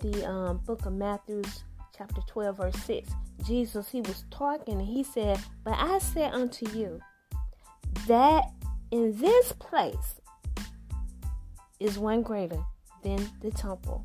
the um, book of Matthew, chapter 12, verse 6, Jesus, he was talking and he said, But I say unto you that in this place is one greater than the temple.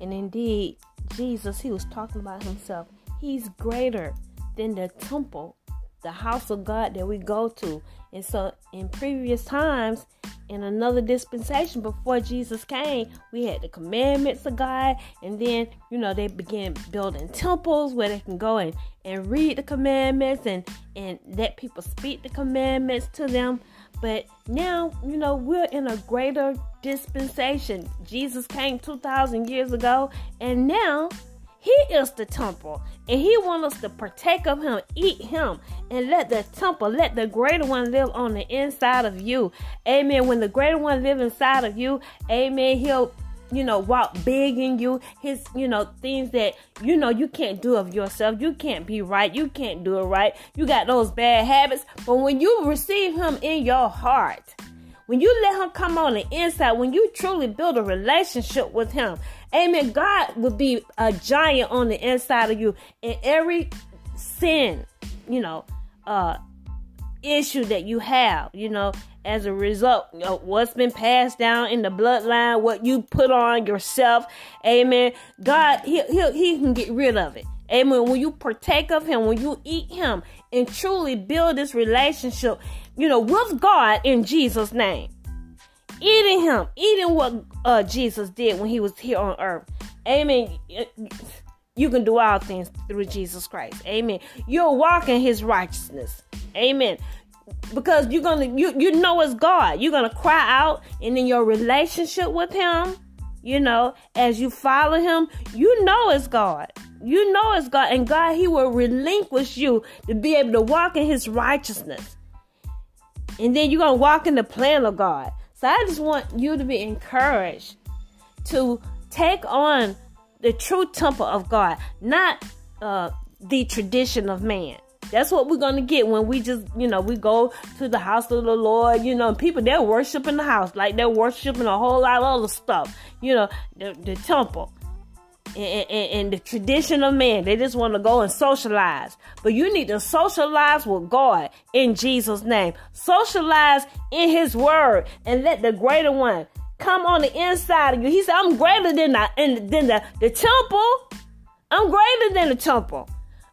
And indeed, Jesus, he was talking about himself. He's greater than the temple, the house of God that we go to. And so, in previous times, in another dispensation before Jesus came, we had the commandments of God, and then you know they began building temples where they can go and, and read the commandments and and let people speak the commandments to them. But now, you know, we're in a greater dispensation. Jesus came 2,000 years ago, and now he is the temple, and He wants us to partake of Him, eat Him, and let the temple, let the greater one live on the inside of you. Amen. When the greater one live inside of you, Amen. He'll you know, walk big in you. His, you know, things that you know you can't do of yourself. You can't be right. You can't do it right. You got those bad habits. But when you receive him in your heart, when you let him come on the inside, when you truly build a relationship with him, amen, God will be a giant on the inside of you. And every sin, you know, uh, issue that you have, you know, as a result of what's been passed down in the bloodline, what you put on yourself, amen. God, he, he, he can get rid of it. Amen. When you partake of Him, when you eat Him, and truly build this relationship, you know, with God in Jesus' name. Eating Him, eating what uh, Jesus did when He was here on earth. Amen. You can do all things through Jesus Christ. Amen. You're walking in His righteousness. Amen. Because you're gonna, you you know it's God. You're gonna cry out, and in your relationship with Him, you know, as you follow Him, you know it's God. You know it's God, and God, He will relinquish you to be able to walk in His righteousness. And then you're going to walk in the plan of God. So I just want you to be encouraged to take on the true temple of God, not uh, the tradition of man. That's what we're gonna get when we just, you know, we go to the house of the Lord. You know, people they're worshiping the house like they're worshiping a whole lot of other stuff. You know, the, the temple and, and, the tradition of man. They just want to go and socialize. But you need to socialize with God in Jesus' name. Socialize in His Word and let the greater one come on the inside of you. He said, I'm greater than the, than the, the temple. I'm greater than the temple.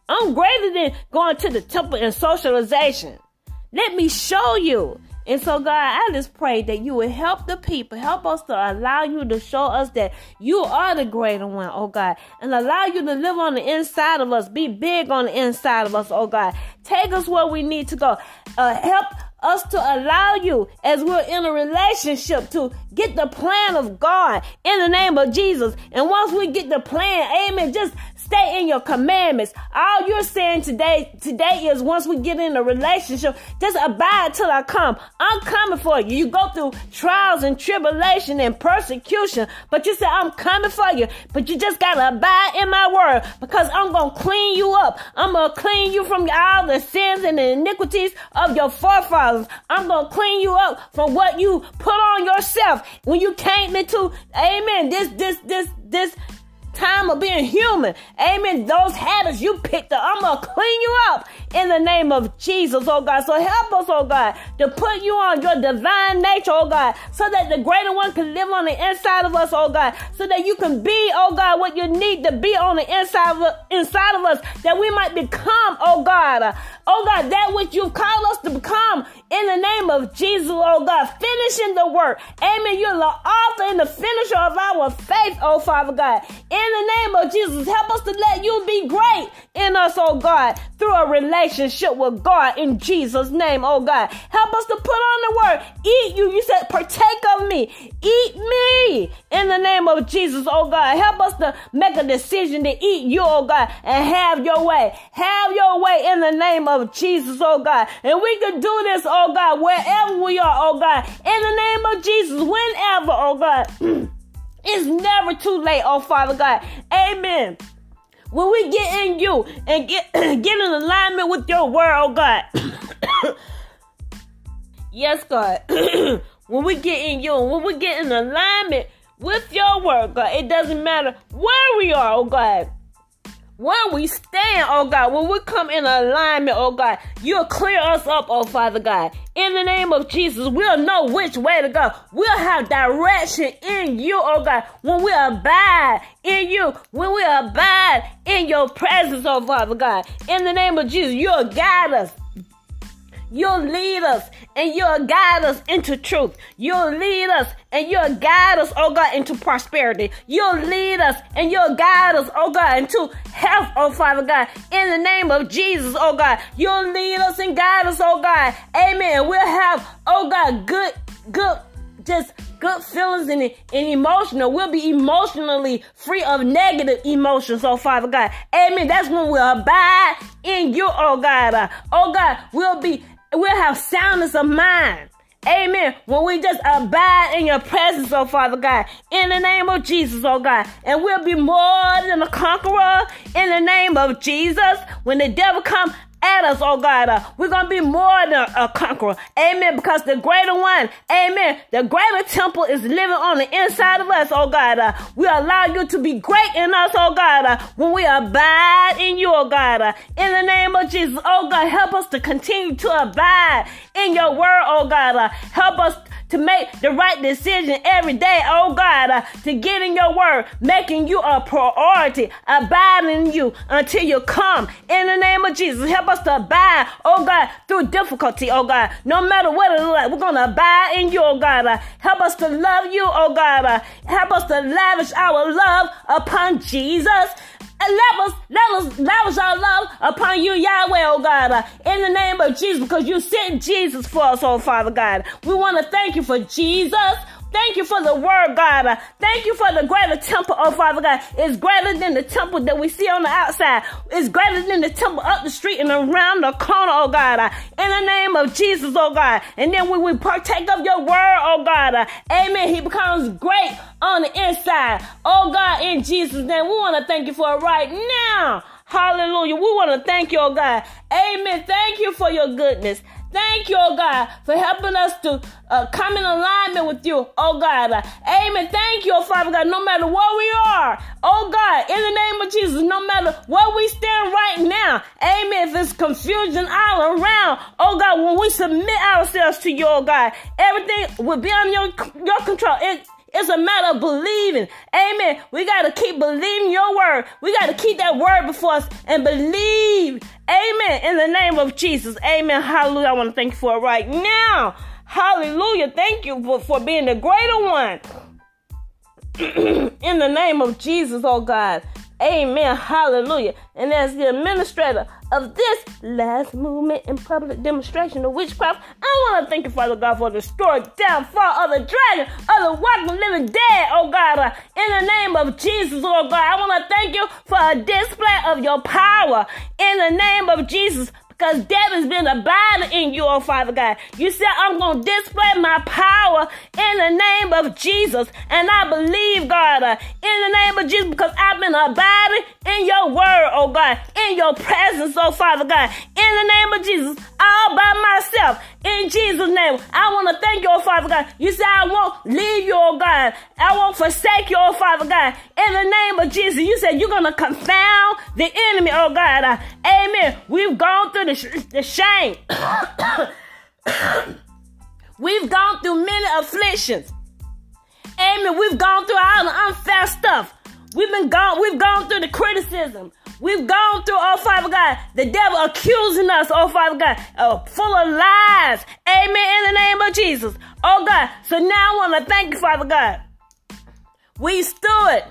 I'm greater than going to the temple and socialization. Let me show you. And so, God, I just pray that you would help the people, help us to allow you to show us that you are the greater one, oh God, and allow you to live on the inside of us, be big on the inside of us, oh God. Take us where we need to go. Uh, help us to allow you as we're in a relationship to get the plan of God in the name of Jesus. And once we get the plan, amen, just stay in your commandments. All you're saying today, today is once we get in a relationship, just abide till I come. I'm coming for you. You go through trials and tribulation and persecution, but you say, I'm coming for you. But you just gotta abide in my word because I'm gonna clean you up. I'm gonna clean you from all the sins and the iniquities of your forefathers. I'm gonna clean you up from what you put on yourself when you came into, amen, this, this, this, this time of being human. Amen. Those habits you picked up, I'm going to clean you up in the name of Jesus, oh God. So help us, oh God, to put you on your divine nature, oh God, so that the greater one can live on the inside of us, oh God, so that you can be, oh God, what you need to be on the inside of, inside of us, that we might become, oh God, uh, oh God, that which you've called us to become in the name of Jesus, oh God, finishing the work. Amen. You're the author and the finisher of our faith, oh Father God. In the name of Jesus, help us to let you be great in us, oh God, through a relationship with God in Jesus' name, oh God. Help us to put on the word. Eat you. You said, partake of me. Eat me in the name of Jesus, oh God. Help us to make a decision to eat you, oh God, and have your way. Have your way in the name of Jesus, oh God. And we can do this, oh Oh God, wherever we are, oh God, in the name of Jesus, whenever, oh God. It's never too late, oh Father God. Amen. When we get in you and get, get in alignment with your word, oh God. yes, God. when we get in you, when we get in alignment with your word, God. It doesn't matter where we are, oh God when we stand, oh God, when we come in alignment, oh God, you'll clear us up, oh Father God. In the name of Jesus, we'll know which way to go. We'll have direction in you, oh God, when we abide in you, when we abide in your presence, oh Father God. In the name of Jesus, you'll guide us. You'll lead us and you'll guide us into truth. You'll lead us and you'll guide us, oh God, into prosperity. You'll lead us and you'll guide us, oh God, into health, oh Father God. In the name of Jesus, oh God, you'll lead us and guide us, oh God. Amen. We'll have, oh God, good, good, just good feelings and, and emotional. We'll be emotionally free of negative emotions, oh Father God. Amen. That's when we'll abide in you, oh God. Uh, oh God, we'll be We'll have soundness of mind. Amen. When we just abide in your presence, oh Father God, in the name of Jesus, oh God, and we'll be more than a conqueror in the name of Jesus. When the devil come at us, oh God. Uh, we're going to be more than a conqueror. Amen. Because the greater one, amen, the greater temple is living on the inside of us, oh God. Uh, we allow you to be great in us, oh God, uh, when we abide in you, oh God. Uh, in the name of Jesus, oh God, help us to continue to abide in your word, oh God. Uh, help us to make the right decision every day, oh God, uh, to get in your word, making you a priority, abiding in you until you come. In the name of Jesus, help us to abide, oh God, through difficulty, oh God. No matter what it looks like, we're going to abide in you, oh God. Uh, help us to love you, oh God. Uh, help us to lavish our love upon Jesus let us, let us our love upon you, Yahweh, oh God, uh, in the name of Jesus, because you sent Jesus for us, oh Father God. We want to thank you for Jesus. Thank you for the word, God. Uh, thank you for the greater temple, oh Father God. It's greater than the temple that we see on the outside. It's greater than the temple up the street and around the corner, oh God. Uh, in the name of Jesus, oh God. And then when we partake of your word, oh God, uh, amen, he becomes great on the inside. Oh God, in Jesus' name, we want to thank you for it right now. Hallelujah. We want to thank you, oh God. Amen. Thank you for your goodness. Thank you, oh God, for helping us to uh, come in alignment with you, oh God. Amen. Thank you, oh Father God, no matter where we are, oh God, in the name of Jesus, no matter where we stand right now, amen. If there's confusion all around, oh God, when we submit ourselves to you, oh God, everything will be under your, your control. It, it's a matter of believing. Amen. We got to keep believing your word. We got to keep that word before us and believe. Amen. In the name of Jesus. Amen. Hallelujah. I want to thank you for it right now. Hallelujah. Thank you for, for being the greater one. in the name of Jesus, oh God. Amen. Hallelujah. And as the administrator of this last movement and public demonstration of witchcraft, I want to thank you, Father God, for the story downfall of the dragon, of the walking living dead, oh God. Uh, in the name of Jesus, oh God, I want to thank you for a display of your power. In the name of Jesus, because death has been abiding in you, oh Father God. You said, I'm going to display my power in the name of Jesus. And I believe, God, uh, in the name of Jesus, because I've been abiding in your word, oh God, in your presence, oh Father God. In the name of Jesus, all by myself, in Jesus' name. I want to thank you, oh Father God. You said, I won't leave you, oh God. I won't forsake you, oh Father God. In the name of Jesus, you said you're going to confound the enemy, oh God. Uh, amen. We've gone through the, sh- the shame. We've gone through many afflictions. Amen. We've gone through all the unfair stuff. We've been gone. We've gone through the criticism. We've gone through, oh Father God, the devil accusing us, oh Father God, uh, full of lies. Amen. In the name of Jesus. Oh God. So now I want to thank you, Father God. We stood.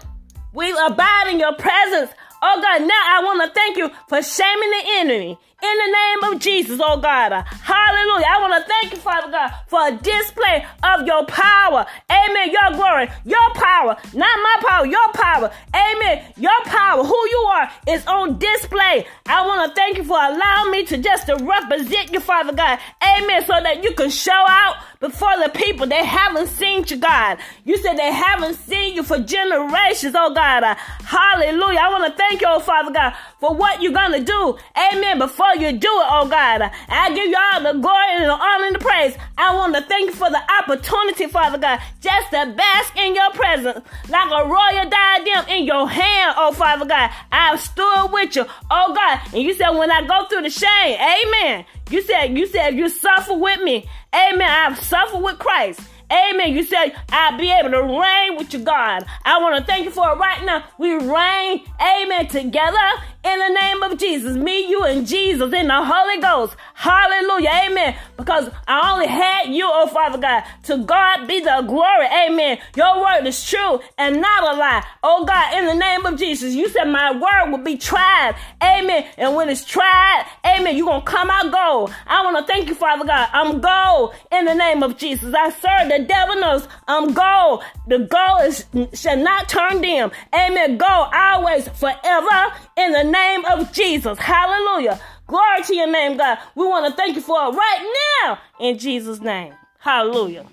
We abide in your presence. Oh God, now I want to thank you for shaming the enemy. In the name of Jesus, oh God. Hallelujah. I want to thank you, Father God, for a display of your power. Amen. Your glory, your power, not my power, your power. Amen. Your power, who you are, is on display. I want to thank you for allowing me to just to represent you, Father God. Amen. So that you can show out before the people. They haven't seen you, God. You said they haven't seen you for generations, oh God. Hallelujah. I want to thank you, oh Father God, for what you're to do. Amen. Before you do it, oh God, I give you all the glory and the honor and the praise. I want to thank you for the opportunity, Father God, just to bask in your presence like a royal diadem in your hand, oh Father God. I've stood with you, oh God. And you said when I go through the shame, amen. You said, you said you suffer with me. Amen. I've suffered with Christ. Amen. You said, I'll be able to reign with you, God. I want to thank you for it right now. We reign, amen, together in the name of Jesus. Me, you, and Jesus in the Holy Ghost. Hallelujah. Amen. Because I only had you, oh Father God. To God be the glory. Amen. Your word is true and not a lie. Oh God, in the name of Jesus, you said my word will be tried. Amen. And when it's tried, amen, you're going to come out gold. I want to thank you, Father God. I'm gold in the name of Jesus. I serve the devil knows I'm gold. The gold is, shall not turn dim. Amen. Gold always, forever in the name of Jesus. Hallelujah. Glory to your name, God. We want to thank you for it right now in Jesus' name. Hallelujah.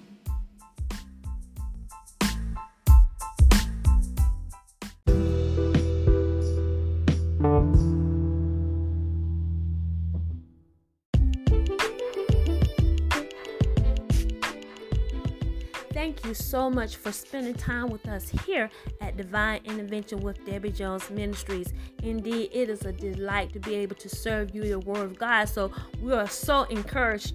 So much for spending time with us here at Divine Intervention with Debbie Jones Ministries. Indeed, it is a delight to be able to serve you the Word of God. So we are so encouraged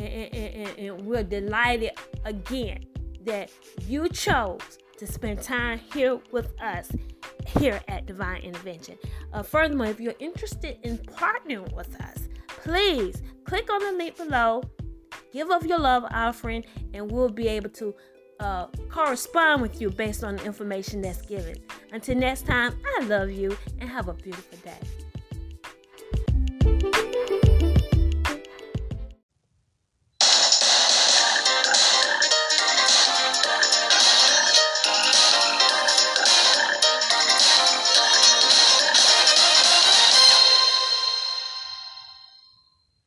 and, and, and we're delighted again that you chose to spend time here with us here at Divine Intervention. Uh, furthermore, if you're interested in partnering with us, please click on the link below, give of your love offering, and we'll be able to uh, correspond with you based on the information that's given. Until next time, I love you and have a beautiful day.